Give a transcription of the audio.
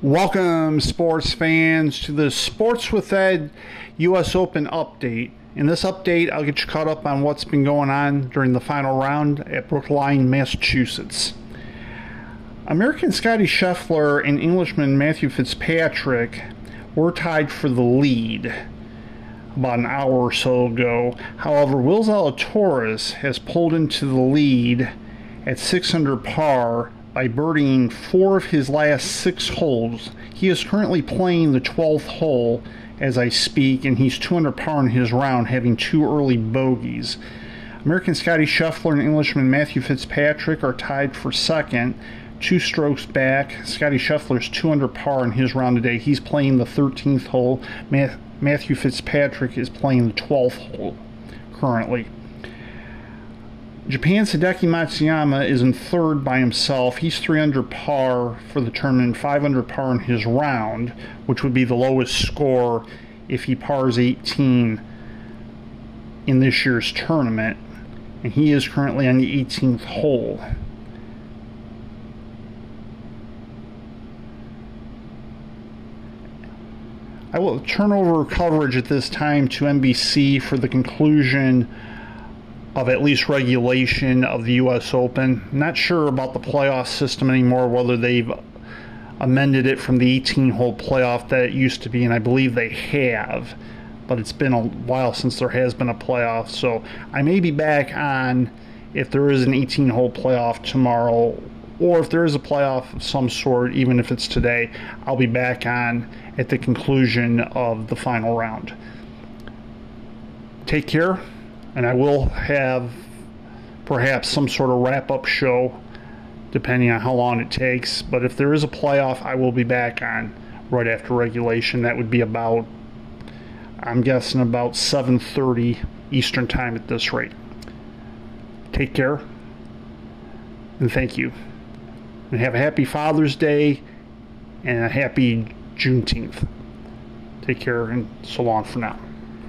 Welcome, sports fans, to the Sports with Ed U.S. Open update. In this update, I'll get you caught up on what's been going on during the final round at Brookline, Massachusetts. American Scottie Scheffler and Englishman Matthew Fitzpatrick were tied for the lead about an hour or so ago. However, Will Zalatoris has pulled into the lead at 6 under par by birdieing four of his last six holes. He is currently playing the 12th hole as I speak, and he's 200 par in his round, having two early bogeys. American Scottie Scheffler and Englishman Matthew Fitzpatrick are tied for second, two strokes back. Scottie Scheffler's 200 par in his round today. He's playing the 13th hole. Matthew Fitzpatrick is playing the 12th hole currently. Japan's Hideki Matsuyama is in third by himself. He's 3 under par for the tournament, 5 under par in his round, which would be the lowest score if he pars 18 in this year's tournament. And he is currently on the 18th hole. I will turn over coverage at this time to NBC for the conclusion of at least regulation of the U.S. Open. Not sure about the playoff system anymore, whether they've amended it from the 18 hole playoff that it used to be, and I believe they have. But it's been a while since there has been a playoff, so I may be back on if there is an 18 hole playoff tomorrow, or if there is a playoff of some sort, even if it's today, I'll be back on at the conclusion of the final round. Take care and I will have perhaps some sort of wrap up show depending on how long it takes. But if there is a playoff, I will be back on right after regulation. That would be about I'm guessing about 7:30 Eastern time at this rate. Take care and thank you. And have a happy Father's Day and a happy Juneteenth. Take care and so long for now.